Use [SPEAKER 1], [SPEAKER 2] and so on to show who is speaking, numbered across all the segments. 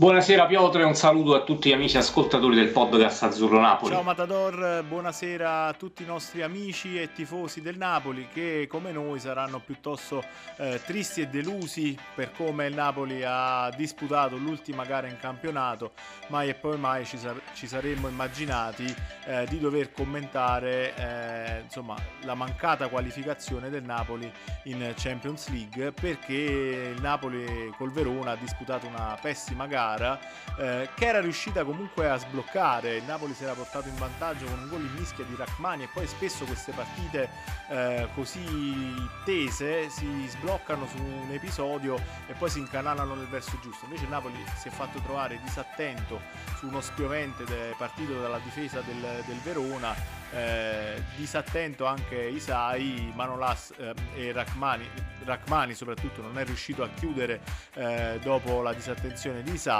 [SPEAKER 1] Buonasera Piotr e un saluto a tutti gli amici ascoltatori del podcast Azzurro Napoli.
[SPEAKER 2] Ciao Matador, buonasera a tutti i nostri amici e tifosi del Napoli che come noi saranno piuttosto eh, tristi e delusi per come il Napoli ha disputato l'ultima gara in campionato, mai e poi mai ci, sar- ci saremmo immaginati eh, di dover commentare eh, insomma, la mancata qualificazione del Napoli in Champions League perché il Napoli col Verona ha disputato una pessima gara gara eh, che era riuscita comunque a sbloccare. Il Napoli si era portato in vantaggio con un gol in mischia di Rachmani e poi spesso queste partite eh, così tese si sbloccano su un episodio e poi si incanalano nel verso giusto. Invece il Napoli si è fatto trovare disattento su uno spiovente partito dalla difesa del, del Verona eh, disattento anche Isai, Manolas eh, e Rachmani, Rachmani soprattutto non è riuscito a chiudere eh, dopo la disattenzione di Isai,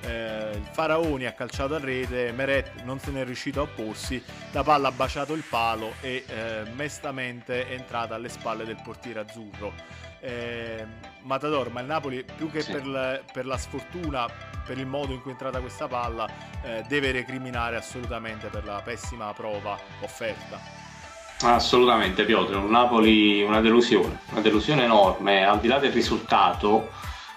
[SPEAKER 2] eh, Faraoni ha calciato a rete, Meret non se ne è riuscito a opporsi, la palla ha baciato il palo e eh, mestamente è entrata alle spalle del portiere azzurro. Eh, Matador, ma il Napoli più che sì. per, la, per, la, sfortuna, per il modo in cui è entrata questa palla, eh, deve recriminare assolutamente per la pessima prova offerta.
[SPEAKER 1] Assolutamente Piotr, un Napoli una delusione, una delusione enorme, al di là del risultato,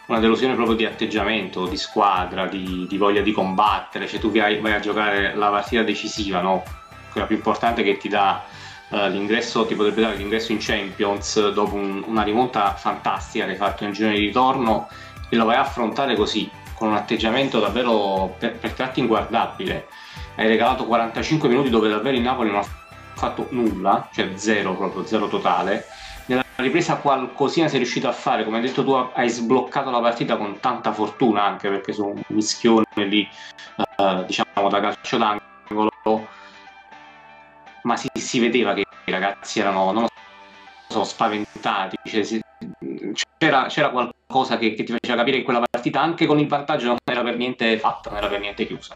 [SPEAKER 1] una delusione proprio di atteggiamento, di squadra, di, di voglia di combattere, cioè tu vai, vai, a giocare la partita decisiva, no? quella più importante che ti dà uh, l'ingresso, ti potrebbe dare l'ingresso in Champions dopo un, una rimonta fantastica che hai fatto in giro di ritorno e lo vai a affrontare così, con un atteggiamento davvero per, per tratti inguardabile. Hai regalato 45 minuti dove davvero il Napoli non ha fatto nulla, cioè zero proprio, zero totale. Ripresa qualcosina sei riuscito a fare, come hai detto tu hai sbloccato la partita con tanta fortuna anche perché su un mischione lì, uh, diciamo da calcio d'angolo, ma si, si, vedeva che i ragazzi erano, non so, spaventati, cioè, si, c'era, c'era, qualcosa che, che, ti faceva capire che quella partita anche con il vantaggio non era per niente fatta, non era per niente chiusa.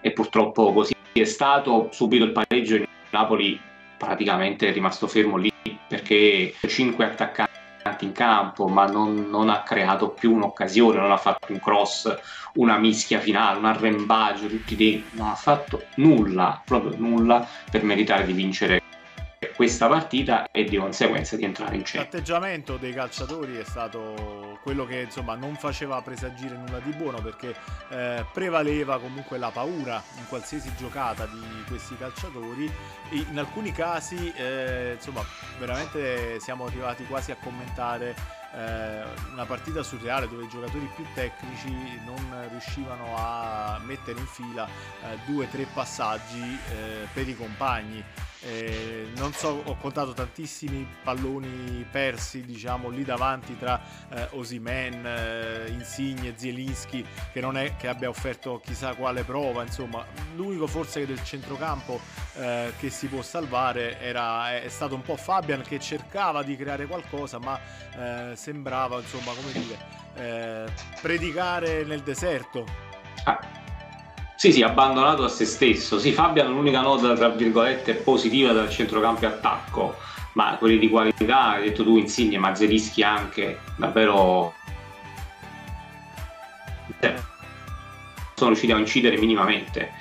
[SPEAKER 1] E purtroppo così è stato, subito il pareggio in Napoli praticamente è rimasto fermo lì perché cinque attaccanti in campo ma non, non, ha creato più un'occasione, non ha fatto un cross, una mischia finale, un arrembaggio, tutti dentro, non ha fatto nulla, proprio nulla per meritare di vincere questa partita e di conseguenza di entrare in centro.
[SPEAKER 2] L'atteggiamento dei calciatori è stato quello che insomma non faceva presagire nulla di buono perché eh, prevaleva comunque la paura in qualsiasi giocata di questi calciatori e in alcuni casi eh, insomma veramente siamo arrivati quasi a commentare una partita surreale dove i giocatori più tecnici non riuscivano a mettere in fila eh, due o tre passaggi eh, per i compagni. Eh, non so, ho contato tantissimi palloni persi, diciamo, lì davanti tra eh, Osimen, eh, Insigne, Zielinski, che non è che abbia offerto chissà quale prova, insomma, l'unico forse del centrocampo eh, che si può salvare era, è, stato un po' Fabian che cercava di creare qualcosa, ma eh, sembrava, insomma, come dire, eh, predicare nel deserto.
[SPEAKER 1] Ah sì, sì, abbandonato a se stesso. Sì, Fabian l'unica nota, tra virgolette, positiva dal centrocampo e attacco, ma quelli di qualità, hai detto tu, Insigne, Mazzerischi anche, davvero... Eh, sono riusciti a incidere minimamente.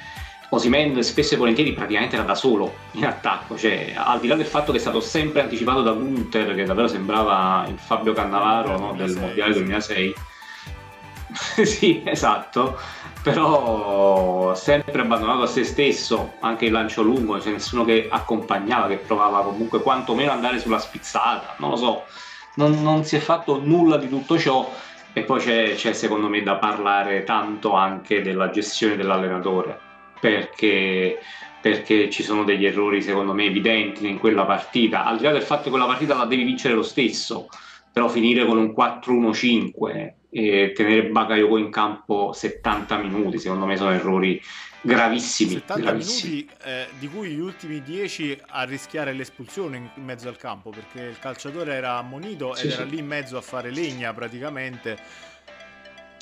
[SPEAKER 1] Osimen spesso e volentieri praticamente era da solo in attacco, cioè al di là del fatto che è stato sempre anticipato da Gunther, che davvero sembrava il Fabio Cannavaro no, del Mondiale 2006. sì, esatto però sempre abbandonato a se stesso, anche il lancio lungo, c'è nessuno che accompagnava, che provava comunque quantomeno andare sulla spizzata, non lo so, non, non, si è fatto nulla di tutto ciò e poi c'è, c'è secondo me da parlare tanto anche della gestione dell'allenatore, perché perché ci sono degli errori secondo me evidenti in quella partita, al di là del fatto che quella partita la devi vincere lo stesso, però finire con un 4-1-5 e tenere Bakayoko in campo 70 minuti, secondo me sono errori gravissimi.
[SPEAKER 2] 70
[SPEAKER 1] gravissimi.
[SPEAKER 2] minuti eh, di cui gli ultimi 10 a rischiare l'espulsione in mezzo al campo, perché il calciatore era ammonito sì, ed sì. era lì in mezzo a fare legna praticamente.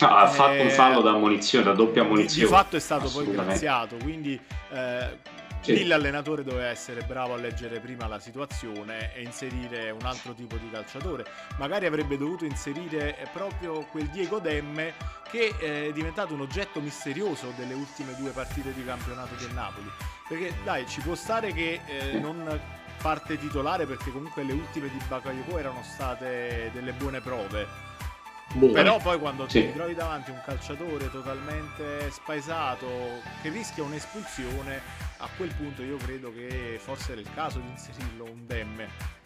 [SPEAKER 1] No, ha fatto un eh, fallo da ammonizione, da doppia ammonizione.
[SPEAKER 2] Di fatto è stato poi graziato, quindi eh, Sì. Lì l'allenatore doveva essere bravo a leggere prima la situazione e inserire un altro tipo di calciatore. Magari avrebbe dovuto inserire proprio quel Diego Demme che è diventato un oggetto misterioso delle ultime due partite di campionato del Napoli. Perché dai, ci può stare che eh, non parte titolare perché comunque le ultime di Bakayoko erano state delle buone prove Buone. Però poi quando sì. ti trovi davanti un calciatore totalmente spaesato che rischia un'espulsione, a quel punto io credo che forse era il caso di inserirlo un Demme.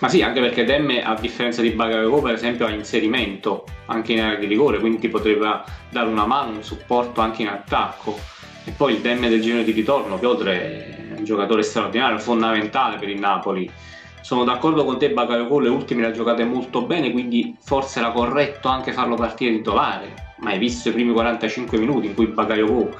[SPEAKER 1] Ma sì, anche perché Demme, a differenza di Bagayoko, per esempio, ha inserimento anche in area di rigore, quindi ti potrebbe dare una mano, un supporto anche in attacco. E poi il Demme del giro di ritorno, Piotr è un giocatore straordinario, fondamentale per il Napoli sono d'accordo con te, Bakayoko le ultime le ha giocate molto bene, quindi forse era corretto anche farlo partire titolare. Ma hai visto i primi 45 minuti in cui Bakayoko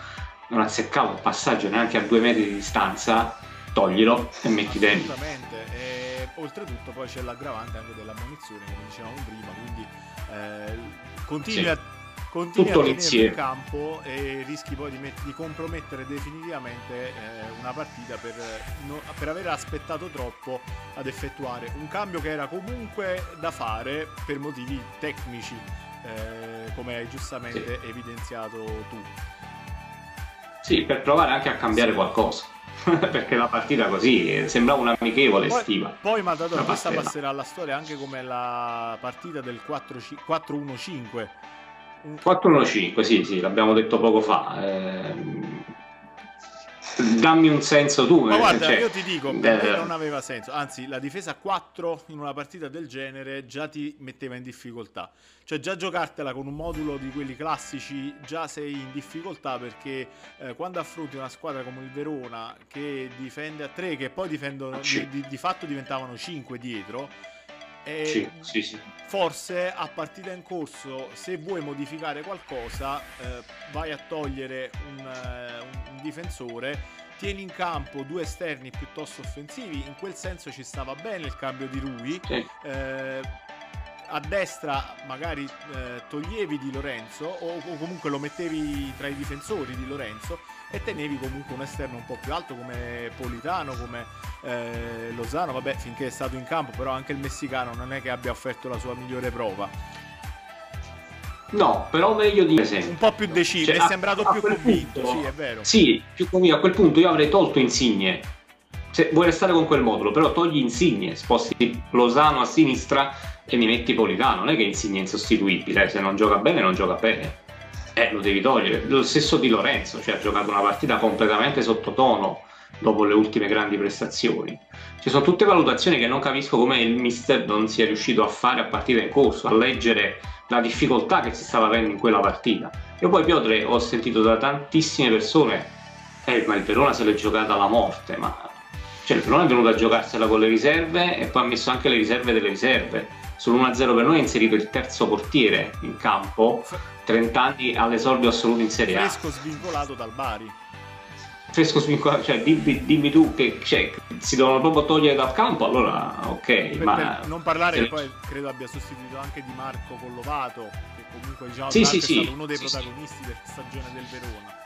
[SPEAKER 1] non azzeccava un passaggio neanche a due metri di distanza, toglilo e metti dentro.
[SPEAKER 2] Assolutamente, e oltretutto poi c'è l'aggravante anche della munizione, come dicevamo prima, quindi eh, continui sì. a continui Tutto a tenere in campo e rischi poi di, met- di compromettere definitivamente eh, una partita per, no, per, aver aspettato troppo ad effettuare un cambio che era comunque da fare per motivi tecnici, eh, come hai giustamente sì. evidenziato tu.
[SPEAKER 1] Sì, per provare anche a cambiare sì. qualcosa. perché la partita così eh, sembrava un'amichevole
[SPEAKER 2] poi,
[SPEAKER 1] estiva.
[SPEAKER 2] Poi Matador, questa passerà alla storia anche come la partita del 4-1-5
[SPEAKER 1] 415, sì, sì, l'abbiamo detto poco fa. Eh, dammi un senso tu.
[SPEAKER 2] Ma guarda, cioè, io ti dico, per eh, me non aveva senso. Anzi, la difesa 4 in una partita del genere già ti metteva in difficoltà. Cioè, già giocartela con un modulo di quelli classici, già sei in difficoltà perché eh, quando affronti una squadra come il Verona che difende a 3, che poi difendono, di, di, di fatto diventavano 5 dietro e sì, sì, sì. Forse a partita in corso, se vuoi modificare qualcosa, eh, vai a togliere un, uh, un, difensore, tieni in campo due esterni piuttosto offensivi. In quel senso ci stava bene il cambio di Rui. Eh, a destra magari eh, toglievi di Lorenzo o, o, comunque lo mettevi tra i difensori di Lorenzo e tenevi comunque un esterno un po' più alto come Politano, come eh, Lozano, vabbè finché è stato in campo, però anche il messicano non è che abbia offerto la sua migliore prova.
[SPEAKER 1] No, però meglio di esempio.
[SPEAKER 2] Un po' più deciso, cioè, è sembrato più convinto, punto, sì, è vero.
[SPEAKER 1] Sì, più convinto. A quel punto io avrei tolto Insigne. Se vuoi restare con quel modulo, però togli Insigne, sposti Lozano a sinistra e mi metti Politano. Non è che Insigne è insostituibile, eh, se non gioca bene non gioca bene eh, lo devi togliere. Lo stesso di Lorenzo, cioè ha giocato una partita completamente sottotono dopo le ultime grandi prestazioni. Ci sono tutte valutazioni che non capisco come il mister non sia riuscito a fare a partita in corso, a leggere la difficoltà che si stava avendo in quella partita. Io poi Piotre ho sentito da tantissime persone, eh, ma il Verona se l'è giocata alla morte, ma cioè il Verona è venuto a giocarsela con le riserve e poi ha messo anche le riserve delle riserve. Sull'1-0 per noi ha inserito il terzo portiere in campo 30 anni all'esordio assoluto in Serie
[SPEAKER 2] A. Fresco svincolato dal Bari.
[SPEAKER 1] Fresco svincolato, cioè dimmi, dimmi tu che cioè, si devono proprio togliere dal campo, allora ok. Per, ma
[SPEAKER 2] per non parlare che poi credo abbia sostituito anche Di Marco con Lovato, che comunque diciamo
[SPEAKER 1] sì, sì, è
[SPEAKER 2] stato uno dei sì, protagonisti della stagione del Verona.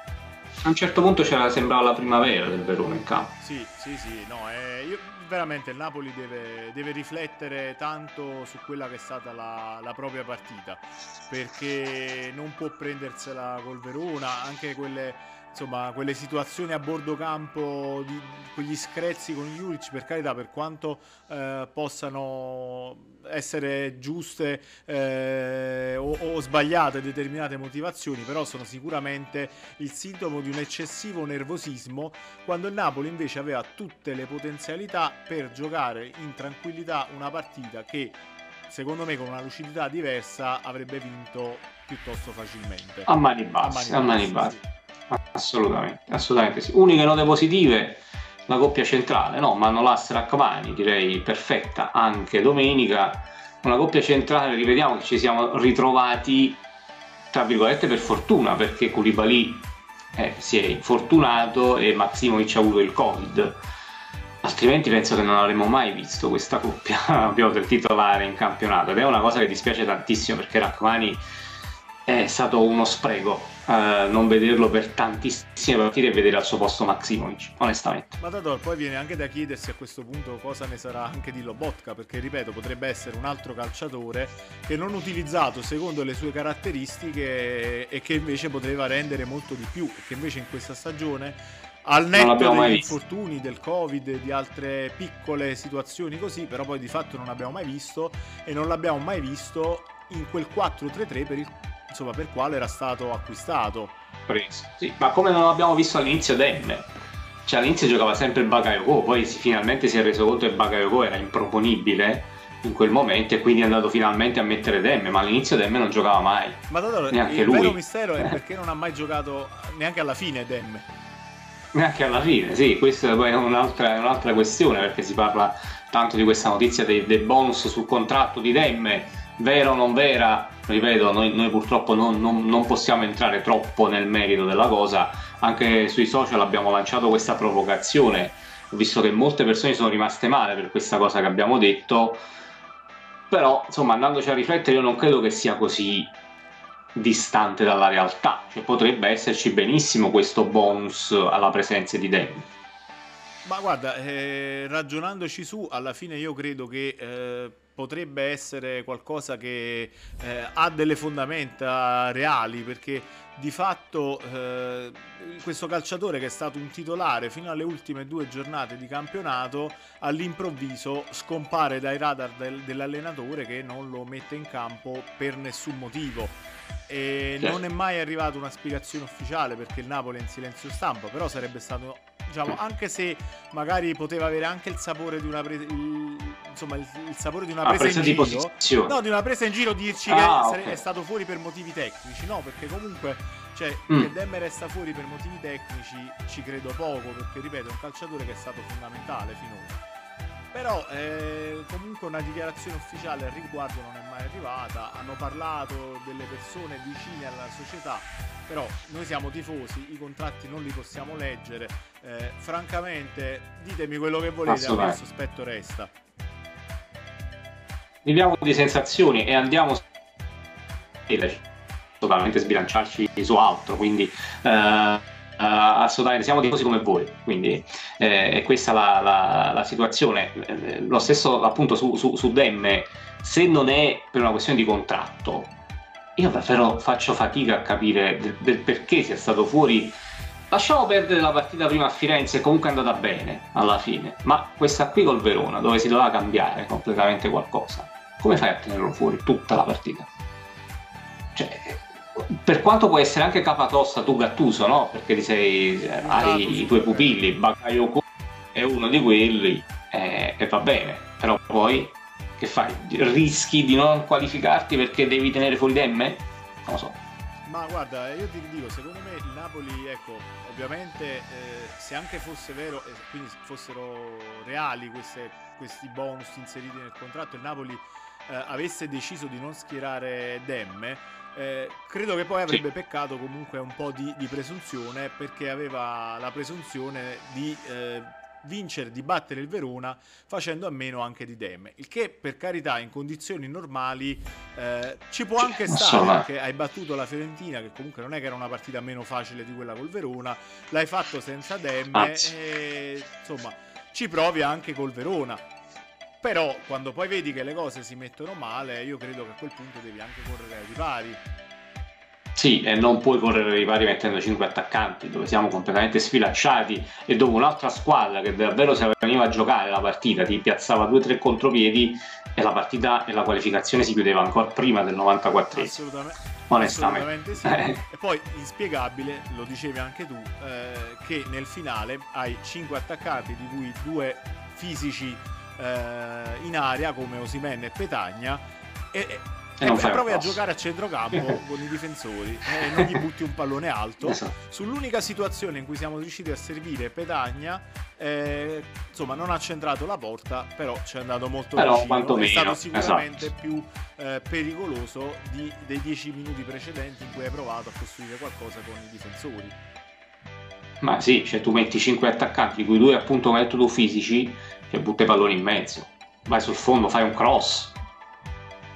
[SPEAKER 1] A un certo punto c'era, sembrava la primavera del Verona in campo.
[SPEAKER 2] Sì, sì, sì, no, eh, io veramente il Napoli deve, deve, riflettere tanto su quella che è stata la, la, propria partita perché non può prendersela col Verona, anche quelle insomma, quelle situazioni a bordo campo, di, quegli screzzi con Juric, per carità, per quanto eh, possano essere giuste eh, o, o, sbagliate determinate motivazioni, però sono sicuramente il sintomo di un eccessivo nervosismo, quando il Napoli invece aveva tutte le potenzialità per giocare in tranquillità una partita che secondo me con una lucidità diversa avrebbe vinto piuttosto facilmente.
[SPEAKER 1] A mani basse, a mani basse. Assolutamente, assolutamente sì. Uniche note positive, la coppia centrale, no? Manolas Rachmani, direi perfetta anche domenica. Una coppia centrale, rivediamo che ci siamo ritrovati, tra virgolette, per fortuna, perché Koulibaly eh, si è infortunato e Maximovic ha avuto il Covid. Altrimenti penso che non avremmo mai visto questa coppia Piotr titolare in campionato ed è una cosa che dispiace tantissimo perché Rachmani è stato uno spreco Uh, non vederlo per tantissime partite e vedere al suo posto Maximovic, onestamente.
[SPEAKER 2] Ma Tador, poi viene anche da chiedersi a questo punto cosa ne sarà anche di Lobotka, perché ripeto, potrebbe essere un altro calciatore che non utilizzato secondo le sue caratteristiche e che invece poteva rendere molto di più, che invece in questa stagione al netto degli infortuni, del covid, di altre piccole situazioni così, però poi di fatto non abbiamo mai visto e non l'abbiamo mai visto in quel 4-3-3 per il insomma, per quale era stato acquistato.
[SPEAKER 1] Preso. Sì, ma come non abbiamo visto all'inizio Demme. Cioè all'inizio giocava sempre Bakayoko, poi si, finalmente si è reso conto che Bakayoko era improponibile in quel momento e quindi è andato finalmente a mettere Demme, ma all'inizio Demme non giocava mai.
[SPEAKER 2] Ma allora, neanche il lui. vero mistero è perché non ha mai giocato neanche alla fine Demme.
[SPEAKER 1] Neanche alla fine, sì, questa poi è un'altra, un'altra questione perché si parla tanto di questa notizia dei, dei bonus sul contratto di Demme, vera o non vera, ripeto, noi, noi purtroppo non, non, non, possiamo entrare troppo nel merito della cosa, anche sui social abbiamo lanciato questa provocazione, visto che molte persone sono rimaste male per questa cosa che abbiamo detto, però insomma andandoci a riflettere io non credo che sia così distante dalla realtà, cioè, potrebbe esserci benissimo questo bonus alla presenza di Demi.
[SPEAKER 2] Ma guarda, eh, ragionandoci su, alla fine io credo che eh, potrebbe essere qualcosa che eh, ha delle fondamenta reali perché di fatto eh, questo calciatore che è stato un titolare fino alle ultime due giornate di campionato all'improvviso scompare dai radar del, dell'allenatore che non lo mette in campo per nessun motivo e certo. non è mai arrivata una spiegazione ufficiale perché il Napoli è in silenzio stampa però sarebbe stato diciamo anche se magari poteva avere anche il sapore di una presa insomma il, il, sapore di una presa, presa in giro posizione. no di una presa in giro dirci ah, che okay. è stato fuori per motivi tecnici no perché comunque cioè mm. che Demme resta fuori per motivi tecnici ci credo poco perché ripeto è un calciatore che è stato fondamentale finora però eh, comunque una dichiarazione ufficiale al riguardo non è mai arrivata, hanno parlato delle persone vicine alla società, però noi siamo tifosi, i contratti non li possiamo leggere, eh, francamente ditemi quello che volete, a me il sospetto resta.
[SPEAKER 1] Viviamo di sensazioni e andiamo totalmente sbilanciarci su altro, quindi... Eh assolutamente, siamo tifosi come voi, quindi eh, è questa la, la, la situazione. Eh, lo stesso appunto su, su, su, Demme, se non è per una questione di contratto, io davvero faccio fatica a capire del, del perché sia stato fuori. Lasciamo perdere la partita prima a Firenze, comunque è andata bene alla fine, ma questa qui col Verona, dove si doveva cambiare completamente qualcosa, come fai a tenerlo fuori tutta la partita? Cioè, per quanto può essere anche capatosta tu Gattuso, no? Perché ti sei, eh, hai i tuoi pupilli, Bakayoko è uno di quelli eh, e va bene, però poi che fai? Rischi di non qualificarti perché devi tenere fuori Demme? Non lo so.
[SPEAKER 2] Ma guarda, io ti dico, secondo me il Napoli, ecco, ovviamente eh, se anche fosse vero, e quindi fossero reali queste, questi bonus inseriti nel contratto, il Napoli eh, avesse deciso di non schierare Demme, eh, credo che poi avrebbe sì. peccato comunque un po' di, di, presunzione perché aveva la presunzione di eh, vincere, di battere il Verona facendo a meno anche di Demme. Il che per carità in condizioni normali eh, ci può anche stare perché hai battuto la Fiorentina che comunque non è che era una partita meno facile di quella col Verona, l'hai fatto senza Demme e insomma ci provi anche col Verona però quando poi vedi che le cose si mettono male, io credo che a quel punto devi anche correre ai ripari.
[SPEAKER 1] Sì, e non puoi correre ai ripari mettendo 5 attaccanti, dove siamo completamente sfilacciati e dove un'altra squadra che davvero se veniva a giocare la partita ti piazzava 2-3 contropiedi e la partita e la qualificazione si chiudeva ancora prima del 94
[SPEAKER 2] Assolutamente. Onestamente. Assolutamente sì. e poi inspiegabile, lo dicevi anche tu, eh, che nel finale hai 5 attaccanti di cui 2 fisici eh, in aria come Osimen e Petagna e, e, e provi a giocare a centrocampo con i difensori e non gli butti un pallone alto esatto. sull'unica situazione in cui siamo riusciti a servire Petagna eh, insomma non ha centrato la porta però ci è andato molto però, vicino è stato sicuramente esatto. più eh, pericoloso di, dei dieci minuti precedenti in cui hai provato a costruire qualcosa con i difensori
[SPEAKER 1] ma sì, cioè tu metti 5 attaccanti, di cui due appunto come hai detto tu fisici, che butta i palloni in mezzo, vai sul fondo, fai un cross,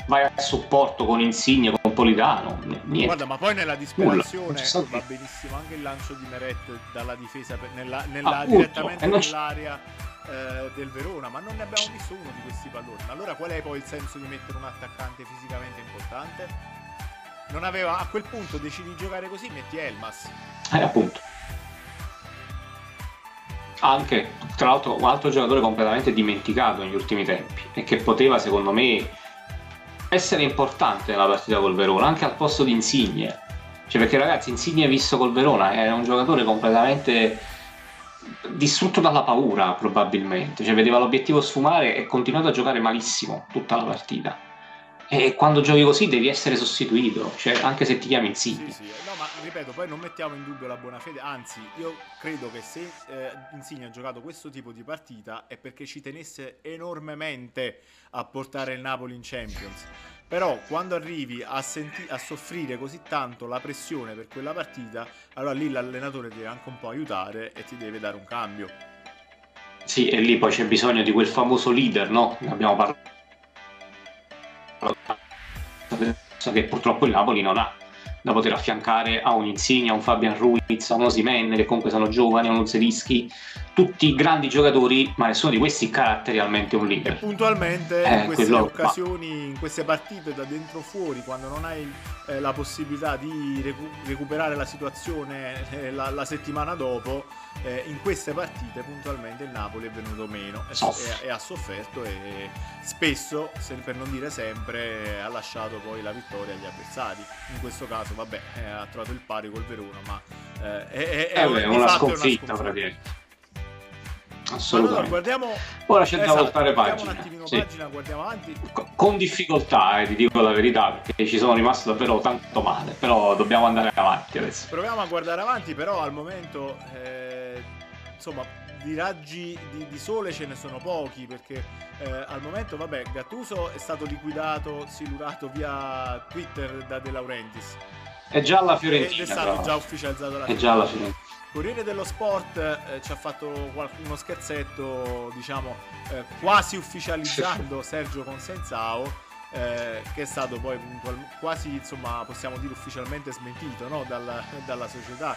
[SPEAKER 1] vai a supporto con Insigne, con Polidano, niente.
[SPEAKER 2] Guarda, ma poi nella disperazione va benissimo anche il lancio di Meret dalla difesa nella, nella, direttamente nell'area eh, del Verona, ma non ne abbiamo visto uno di questi palloni. Ma allora qual è poi il senso di mettere un attaccante fisicamente importante? Non aveva a quel punto decidi di giocare così, metti Elmas.
[SPEAKER 1] Eh, appunto. Anche, tra l'altro, un altro giocatore completamente dimenticato negli ultimi tempi e che poteva, secondo me, essere importante nella partita col Verona, anche al posto di Insigne. Cioè, perché ragazzi, Insigne visto col Verona è un giocatore completamente distrutto dalla paura, probabilmente. Cioè, vedeva l'obiettivo sfumare e continuato a giocare malissimo tutta la partita. E quando giochi così devi essere sostituito, cioè anche se ti chiami Insigne.
[SPEAKER 2] Sì, sì. No, ripeto, poi non mettiamo in dubbio la buona fede, anzi, io credo che se eh, Insigne ha giocato questo tipo di partita è perché ci tenesse enormemente a portare il Napoli in Champions. Però quando arrivi a, senti- a soffrire così tanto la pressione per quella partita, allora lì l'allenatore ti deve anche un po' aiutare e ti deve dare un cambio.
[SPEAKER 1] Sì, e lì poi c'è bisogno di quel famoso leader, no? Ne abbiamo parlato che purtroppo il Napoli non ha da poter affiancare a un Insigne, a un Fabian Ruiz, a un Osimen che comunque sono giovani, a un Zelischi tutti grandi giocatori ma nessuno di questi caratterialmente un leader.
[SPEAKER 2] E puntualmente eh, in queste quello, occasioni, ma... in queste partite da dentro fuori quando non hai eh, la possibilità di recu- recuperare la situazione eh, la, la, settimana dopo eh, in queste partite puntualmente il Napoli è venuto meno e, e, ha sofferto e spesso, se, per non dire sempre, ha lasciato poi la vittoria agli avversari. In questo caso, vabbè, eh, ha trovato il pari col Verona, ma eh, è, è, è,
[SPEAKER 1] una, una sconfitta praticamente. Assolutamente. Allora,
[SPEAKER 2] guardiamo...
[SPEAKER 1] Ora c'è esatto, da voltare
[SPEAKER 2] pagina.
[SPEAKER 1] Un
[SPEAKER 2] attimino sì. pagina, guardiamo avanti.
[SPEAKER 1] Con difficoltà, eh, ti dico la verità, perché ci sono rimasto davvero tanto male, però dobbiamo andare avanti adesso.
[SPEAKER 2] Proviamo a guardare avanti, però al momento, eh, insomma, di raggi di, di, sole ce ne sono pochi, perché eh, al momento, vabbè, Gattuso è stato liquidato, silurato via Twitter da De Laurentiis.
[SPEAKER 1] È già la Fiorentina.
[SPEAKER 2] Ed è stato già ufficializzato
[SPEAKER 1] la È già la Fiorentina.
[SPEAKER 2] Corriere dello Sport eh, ci ha fatto uno scherzetto, diciamo, eh, quasi ufficializzando Sergio Consensao, eh, che è stato poi quasi, insomma, possiamo dire ufficialmente smentito no? Dalla, dalla società.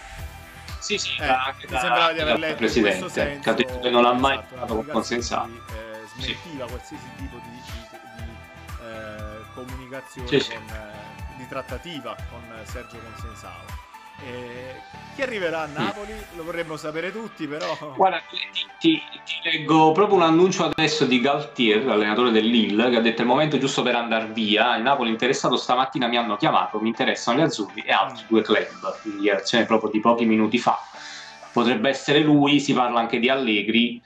[SPEAKER 1] Sì, sì,
[SPEAKER 2] eh, anche mi da, sembrava di aver letto
[SPEAKER 1] Presidente,
[SPEAKER 2] in questo senso,
[SPEAKER 1] detto che non l'ha mai esatto, fatto con Consensao.
[SPEAKER 2] Eh, smentiva sì. qualsiasi tipo di, di, di eh, comunicazione,
[SPEAKER 1] sì, sì.
[SPEAKER 2] Con, eh, di trattativa con Sergio Consensao. Eh, chi arriverà a Napoli? Lo vorremmo sapere tutti, però.
[SPEAKER 1] Guarda, ti, ti, ti, leggo proprio un annuncio adesso di Galtier, allenatore del Lille, che ha detto: è il momento giusto per andare via. Il Napoli interessato stamattina mi hanno chiamato, mi interessano gli azzurri e altri due club. In dichiarazione proprio di pochi minuti fa. Potrebbe essere lui, si parla anche di Allegri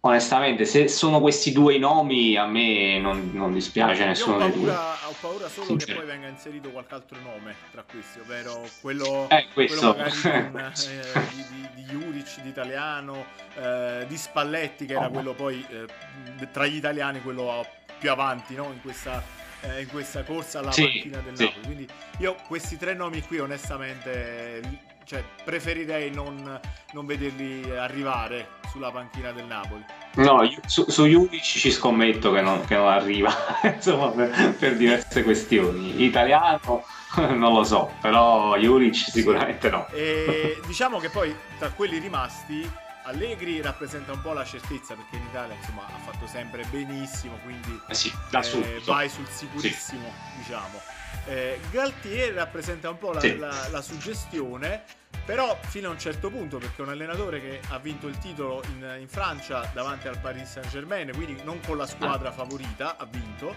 [SPEAKER 1] onestamente, se sono questi due i nomi, a me non, non dispiace nessuno
[SPEAKER 2] dei
[SPEAKER 1] due.
[SPEAKER 2] Ho paura solo Sincero. che poi venga inserito qualche altro nome tra questi, ovvero quello,
[SPEAKER 1] eh, quello
[SPEAKER 2] magari eh, di, di, di Juric, di Italiano, eh, di Spalletti, che oh. era quello poi eh, tra gli italiani quello più avanti no? in, questa, eh, in, questa, corsa alla sì, panchina del sì. Napoli. Quindi io questi tre nomi qui onestamente cioè, preferirei non, non, vederli arrivare sulla panchina del Napoli.
[SPEAKER 1] No, su, su Judic ci scommetto che non, che non arriva, insomma, per, per, diverse questioni. Italiano non lo so, però Juric sicuramente no.
[SPEAKER 2] E diciamo che poi tra quelli rimasti Allegri rappresenta un po' la certezza perché in Italia insomma ha fatto sempre benissimo, quindi
[SPEAKER 1] eh sì, eh,
[SPEAKER 2] vai sul sicurissimo, sì. diciamo. Eh, Galtier rappresenta un po' la, sì. la, la, suggestione, però fino a un certo punto, perché è un allenatore che ha vinto il titolo in, in Francia davanti al Paris Saint Germain, quindi non con la squadra favorita, ha vinto.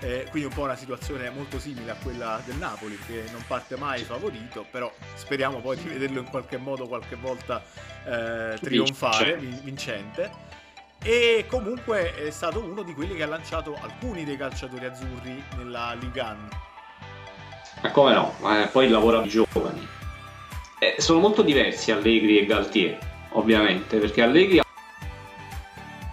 [SPEAKER 2] Eh, quindi un po' una situazione molto simile a quella del Napoli che non parte mai favorito però speriamo poi di vederlo in qualche modo qualche volta eh, trionfare vincente e comunque è stato uno di quelli che ha lanciato alcuni dei calciatori azzurri nella Liga 1
[SPEAKER 1] ma come no? Eh, poi lavora giovani. Eh, sono molto diversi Allegri e Galtier, ovviamente, perché Allegri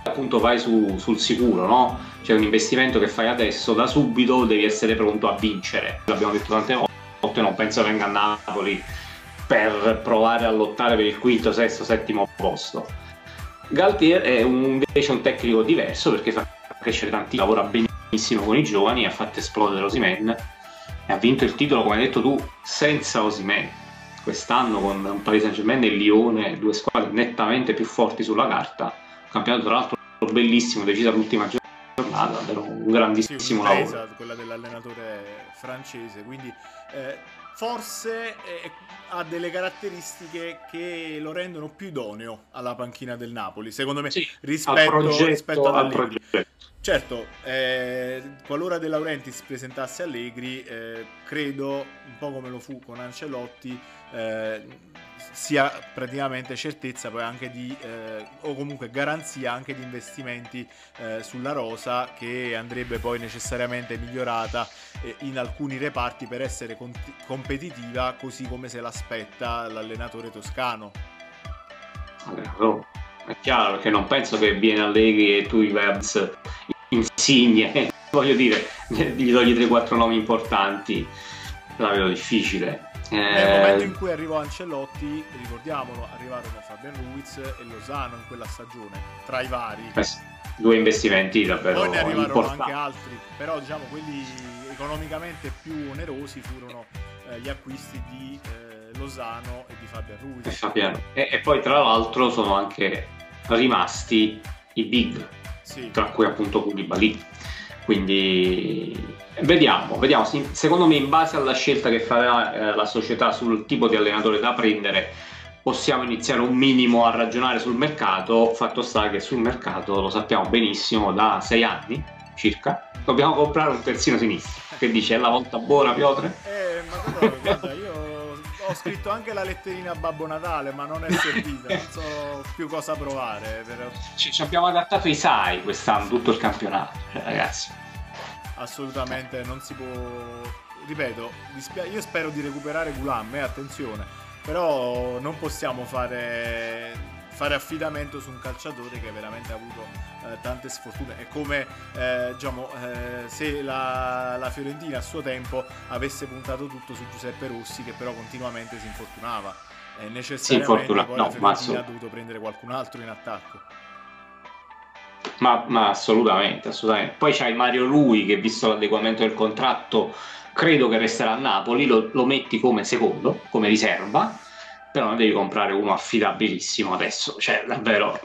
[SPEAKER 1] appunto vai su, sul sicuro, no? C'è un investimento che fai adesso, da subito devi essere pronto a vincere. L'abbiamo detto tante volte, non penso venga a Napoli per provare a lottare per il quinto, sesto, settimo posto. Galtier è un, invece un tecnico diverso perché fa crescere tanti, lavora benissimo con i giovani, ha fatto esplodere Osimen e ha vinto il titolo, come hai detto tu, senza Osimen. Quest'anno con un Paris Saint Germain e Lione, due squadre nettamente più forti sulla carta, un campionato tra l'altro bellissimo, deciso all'ultima giornata, davvero un grandissimo sì, lavoro.
[SPEAKER 2] quella dell'allenatore francese, quindi eh, forse eh, ha delle caratteristiche che lo rendono più idoneo alla panchina del Napoli, secondo me, sì, rispetto, progetto, rispetto ad Allegri. Certo, eh, qualora De Laurentiis presentasse Allegri, eh, credo, un po' come lo fu con Ancelotti, eh, sia praticamente certezza poi anche di, eh, o comunque garanzia anche di investimenti eh, sulla rosa che andrebbe poi necessariamente migliorata eh, in alcuni reparti per essere con- competitiva così come se l'aspetta l'allenatore toscano.
[SPEAKER 1] Allora, è chiaro perché non penso che viene Allegri e tu i Verbs insigne, voglio dire, gli togli 3-4 nomi importanti, la vedo difficile.
[SPEAKER 2] Eh... Nel momento in cui arrivò Ancelotti, ricordiamolo, arrivarono Fabian Ruiz e Lozano in quella stagione, tra i vari.
[SPEAKER 1] Eh due investimenti davvero
[SPEAKER 2] Poi ne arrivarono
[SPEAKER 1] importanti.
[SPEAKER 2] anche altri, però diciamo quelli economicamente più onerosi furono eh, gli acquisti di eh, Lozano e di Fabian Ruiz.
[SPEAKER 1] E, Fabiano. E, e poi tra l'altro sono anche rimasti i big sì. tra cui appunto Koulibaly. Quindi vediamo, vediamo. Secondo me, in base alla scelta che farà eh, la società sul tipo di allenatore da prendere, possiamo iniziare un minimo a ragionare sul mercato. Fatto sta che sul mercato lo sappiamo benissimo da sei anni circa. Dobbiamo comprare un terzino sinistro. Che dice? È la volta buona, Piotre?
[SPEAKER 2] Eh, ma guarda, io ho scritto anche la letterina a Babbo Natale, ma non è servita, non so più cosa provare. Per...
[SPEAKER 1] Ci, ci, abbiamo adattato i SAI quest'anno, tutto il campionato, cioè, ragazzi.
[SPEAKER 2] Assolutamente, non si può... Ripeto, io spero di recuperare Gulam, eh, attenzione, però non possiamo fare fare affidamento su un calciatore che veramente ha avuto eh, tante sfortune. È come eh, diciamo, eh, se la, la, Fiorentina a suo tempo avesse puntato tutto su Giuseppe Rossi, che però continuamente si infortunava. E necessariamente poi no, la Fiorentina ha dovuto prendere qualcun altro in attacco.
[SPEAKER 1] Ma, ma, assolutamente, assolutamente. Poi c'hai Mario Lui che visto l'adeguamento del contratto credo che resterà a Napoli, lo, lo metti come secondo, come riserva però non devi comprare uno affidabilissimo adesso, cioè davvero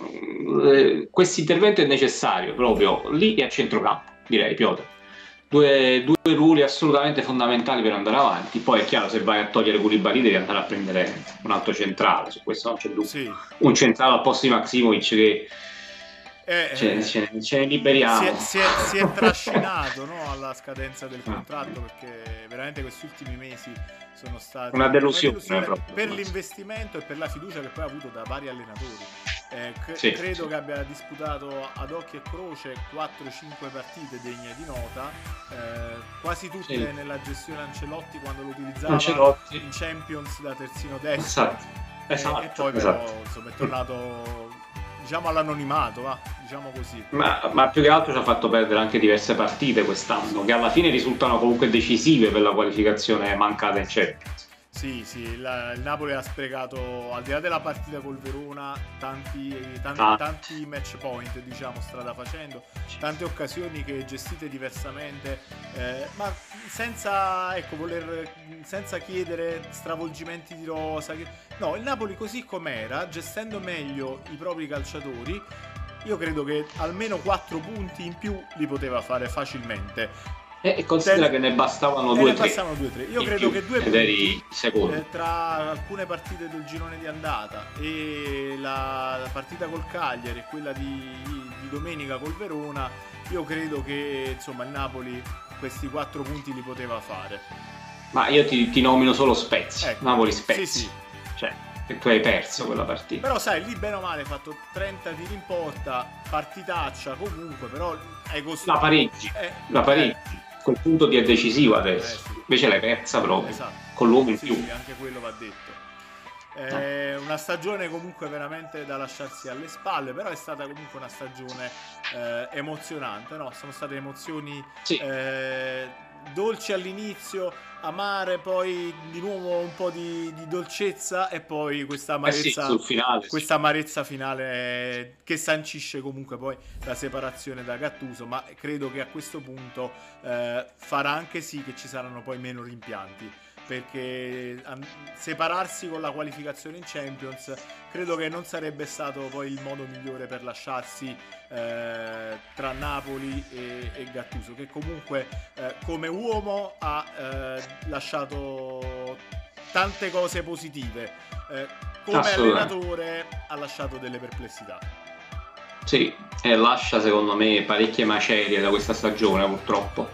[SPEAKER 1] eh, questo intervento è necessario proprio lì e a centrocampo, direi Piotr. Due, due ruoli assolutamente fondamentali per andare avanti. Poi è chiaro, se vai a togliere Koulibaly devi andare a prendere un altro centrale, su questo non c'è dubbio. Sì. Un centrale al posto di Maximovic che eh, ce, eh, ce, ce, ne liberiamo.
[SPEAKER 2] Si è, si è, si è trascinato no, alla scadenza del contratto perché veramente questi ultimi mesi sono stati
[SPEAKER 1] una delusione, una
[SPEAKER 2] delusione per l'investimento e per la fiducia che poi ha avuto da vari allenatori. Eh, cre- sì, credo sì. che abbia disputato ad occhio e croce 4-5 partite degne di nota, eh, quasi tutte sì. nella gestione Ancelotti quando lo utilizzava Ancelotti. in Champions da terzino destro.
[SPEAKER 1] Esatto. Esatto,
[SPEAKER 2] e, e poi
[SPEAKER 1] esatto.
[SPEAKER 2] però insomma, è tornato diciamo all'anonimato, va, diciamo così.
[SPEAKER 1] Ma, ma, più che altro ci ha fatto perdere anche diverse partite quest'anno, che alla fine risultano comunque decisive per la qualificazione mancata in Champions.
[SPEAKER 2] Sì, sì, il, il, Napoli ha sprecato, al di là della partita col Verona, tanti, tanti, ah. tanti, match point, diciamo, strada facendo, tante occasioni che gestite diversamente, eh, ma senza, ecco, voler, senza chiedere stravolgimenti di rosa. No, il Napoli così com'era, gestendo meglio i propri calciatori, io credo che almeno 4 punti in più li poteva fare facilmente.
[SPEAKER 1] E considera che ne bastavano due o tre.
[SPEAKER 2] Due, tre. Io credo che due punti
[SPEAKER 1] eh,
[SPEAKER 2] tra alcune partite del girone di andata e la, la partita col Cagliari e quella di, di, domenica col Verona, io credo che insomma il Napoli questi quattro punti li poteva fare.
[SPEAKER 1] Ma io ti, ti nomino solo Spezia, ecco, Napoli Spezia.
[SPEAKER 2] Sì, sì.
[SPEAKER 1] Cioè, che tu hai perso quella partita.
[SPEAKER 2] Però sai, lì bene o male hai fatto 30 tiri in porta, partitaccia comunque, però hai costruito...
[SPEAKER 1] La pareggi, eh, la pareggi. Eh quel punto di è decisivo adesso. Eh. Invece l'hai persa proprio esatto. con l'uomo in più.
[SPEAKER 2] Sì, anche quello va detto. Eh, una stagione comunque veramente da lasciarsi alle spalle, però è stata comunque una stagione eh, emozionante, no? Sono state emozioni sì. eh, dolci all'inizio, amare, poi di nuovo un po' di, di dolcezza e poi questa amarezza,
[SPEAKER 1] eh sì, finale,
[SPEAKER 2] questa amarezza finale che sancisce comunque poi la separazione da Gattuso, ma credo che a questo punto eh, farà anche sì che ci saranno poi meno rimpianti perché separarsi con la qualificazione in Champions credo che non sarebbe stato poi il modo migliore per lasciarsi eh, tra Napoli e, e, Gattuso che comunque eh, come uomo ha eh, lasciato tante cose positive eh, come allenatore ha lasciato delle perplessità.
[SPEAKER 1] Sì, e lascia secondo me parecchie macerie da questa stagione purtroppo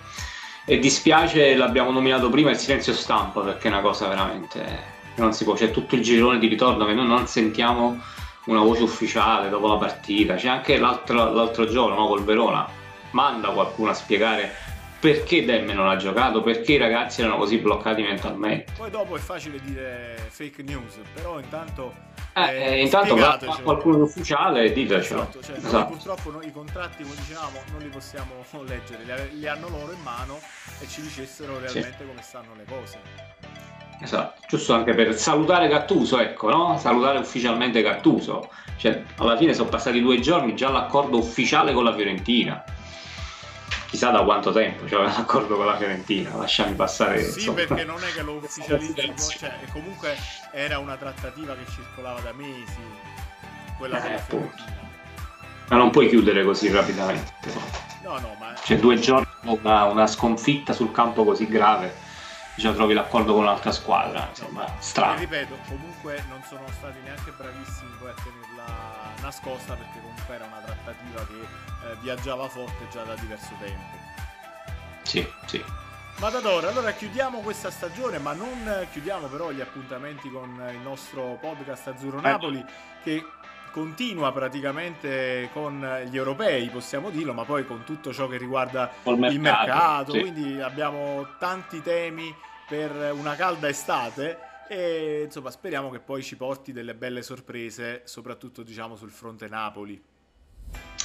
[SPEAKER 1] e dispiace, l'abbiamo nominato prima, il silenzio stampa perché è una cosa veramente non si può. C'è tutto il girone di ritorno che noi non sentiamo una voce ufficiale dopo la partita. C'è anche l'altro, l'altro giorno no, col Verona. Manda qualcuno a spiegare perché Demme non ha giocato, perché i ragazzi erano così bloccati mentalmente.
[SPEAKER 2] Poi dopo è facile dire fake news, però intanto...
[SPEAKER 1] Eh, eh, intanto va qualcuno di ufficiale e ditecelo.
[SPEAKER 2] Esatto, cioè, esatto. purtroppo noi i contratti, come dicevamo, non li possiamo leggere, li, li, hanno loro in mano e ci dicessero realmente sì. come stanno le cose.
[SPEAKER 1] Esatto, giusto anche per salutare Gattuso, ecco, no? Salutare ufficialmente Gattuso. Cioè, alla fine sono passati due giorni già l'accordo ufficiale con la Fiorentina chissà da quanto tempo c'era cioè, l'accordo con la Fiorentina, lasciami passare.
[SPEAKER 2] Sì, insomma. perché non è che lo ufficializzi, cioè comunque era una trattativa che circolava da mesi, quella eh, con la Fiorentina.
[SPEAKER 1] Ma non puoi chiudere così rapidamente.
[SPEAKER 2] No, no, ma...
[SPEAKER 1] Cioè due giorni una, una sconfitta sul campo così grave già trovi l'accordo con un'altra squadra, insomma, strano.
[SPEAKER 2] E ripeto, comunque non sono stati neanche bravissimi poi a tenerla nascosta perché comunque era una trattativa che eh, viaggiava forte già da diverso tempo.
[SPEAKER 1] Sì, sì.
[SPEAKER 2] Matador, allora chiudiamo questa stagione, ma non chiudiamo però gli appuntamenti con il nostro podcast Azzurro Napoli eh. che continua praticamente con gli europei, possiamo dirlo, ma poi con tutto ciò che riguarda mercato, il mercato, sì. quindi abbiamo tanti temi per una calda estate e insomma speriamo che poi ci porti delle belle sorprese, soprattutto diciamo sul fronte Napoli.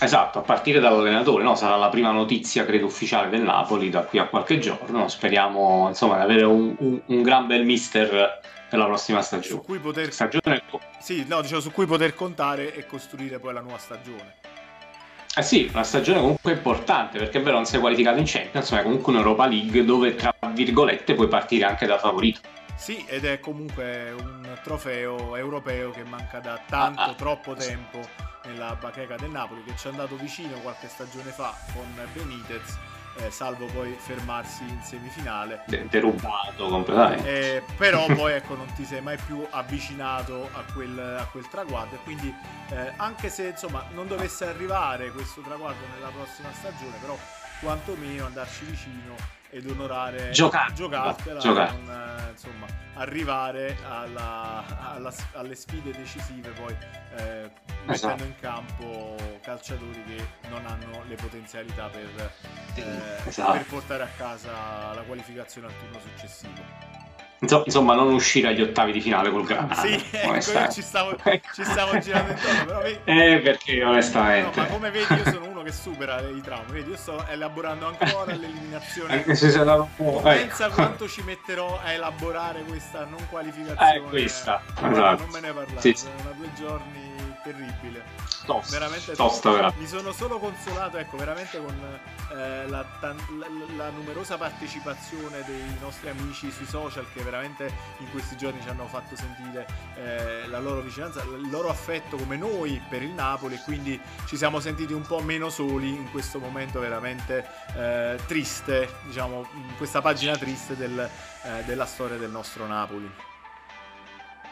[SPEAKER 1] Esatto, a partire dall'allenatore, no? sarà la prima notizia credo ufficiale del Napoli da qui a qualche giorno, speriamo insomma di avere un, un, un gran bel mister per la prossima stagione.
[SPEAKER 2] Su cui poter... Stagione... Sì, no, diciamo, su cui poter contare e costruire poi la nuova stagione.
[SPEAKER 1] Eh sì, una stagione comunque importante perché è vero non sei qualificato in Champions, ma è comunque un'Europa League dove tra virgolette puoi partire anche da favorito.
[SPEAKER 2] Sì, ed è comunque un trofeo europeo che manca da tanto, ah, ah. troppo tempo nella bacheca del Napoli che ci è andato vicino qualche stagione fa con Benitez eh, salvo poi fermarsi in semifinale.
[SPEAKER 1] Derubato completamente.
[SPEAKER 2] Eh, però poi ecco, non ti sei mai più avvicinato a quel, a quel traguardo e quindi eh, anche se insomma non dovesse arrivare questo traguardo nella prossima stagione, però quantomeno andarci vicino ed onorare
[SPEAKER 1] Giocar-
[SPEAKER 2] giocartela Giocar- non, eh, insomma arrivare alla, alla, alle sfide decisive poi eh, esatto. mettendo in campo calciatori che non hanno le potenzialità per, eh, esatto. per portare a casa la qualificazione al turno successivo
[SPEAKER 1] Insomma, non uscire agli ottavi di finale col Granada.
[SPEAKER 2] Sì, ecco, io ci stavo, ci stavo girando intorno, però vedi...
[SPEAKER 1] Eh, perché onestamente...
[SPEAKER 2] No, ma come vedi io sono uno che supera i traumi, vedi, io sto elaborando ancora l'eliminazione.
[SPEAKER 1] Anche se dato un po'...
[SPEAKER 2] Pensa ecco. quanto ci metterò a elaborare questa non qualificazione.
[SPEAKER 1] Eh, questa,
[SPEAKER 2] esatto. Non me ne parlare, sì. sono due giorni terribile.
[SPEAKER 1] Tosta, veramente tosta, tosta.
[SPEAKER 2] Mi sono solo consolato, ecco, veramente con eh, la, la, la, numerosa partecipazione dei nostri amici sui social che veramente in questi giorni ci hanno fatto sentire eh, la loro vicinanza, il loro affetto come noi per il Napoli e quindi ci siamo sentiti un po' meno soli in questo momento veramente eh, triste, diciamo, in questa pagina triste del, eh, della storia del nostro Napoli.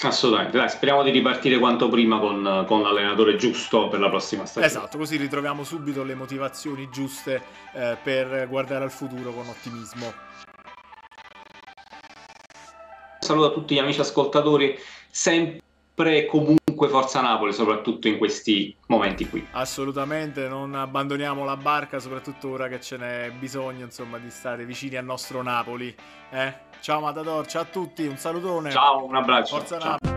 [SPEAKER 1] Assolutamente, Dai, speriamo di ripartire quanto prima con, con, l'allenatore giusto per la prossima stagione.
[SPEAKER 2] Esatto, così ritroviamo subito le motivazioni giuste eh, per guardare al futuro con ottimismo.
[SPEAKER 1] Saluto a tutti gli amici ascoltatori, sempre e comunque Forza Napoli, soprattutto in questi momenti qui.
[SPEAKER 2] Assolutamente, non abbandoniamo la barca, soprattutto ora che ce n'è bisogno insomma, di stare vicini al nostro Napoli. Eh? Ciao Matador, ciao a tutti, un salutone.
[SPEAKER 1] Ciao, un abbraccio.
[SPEAKER 2] Forza. Napoli.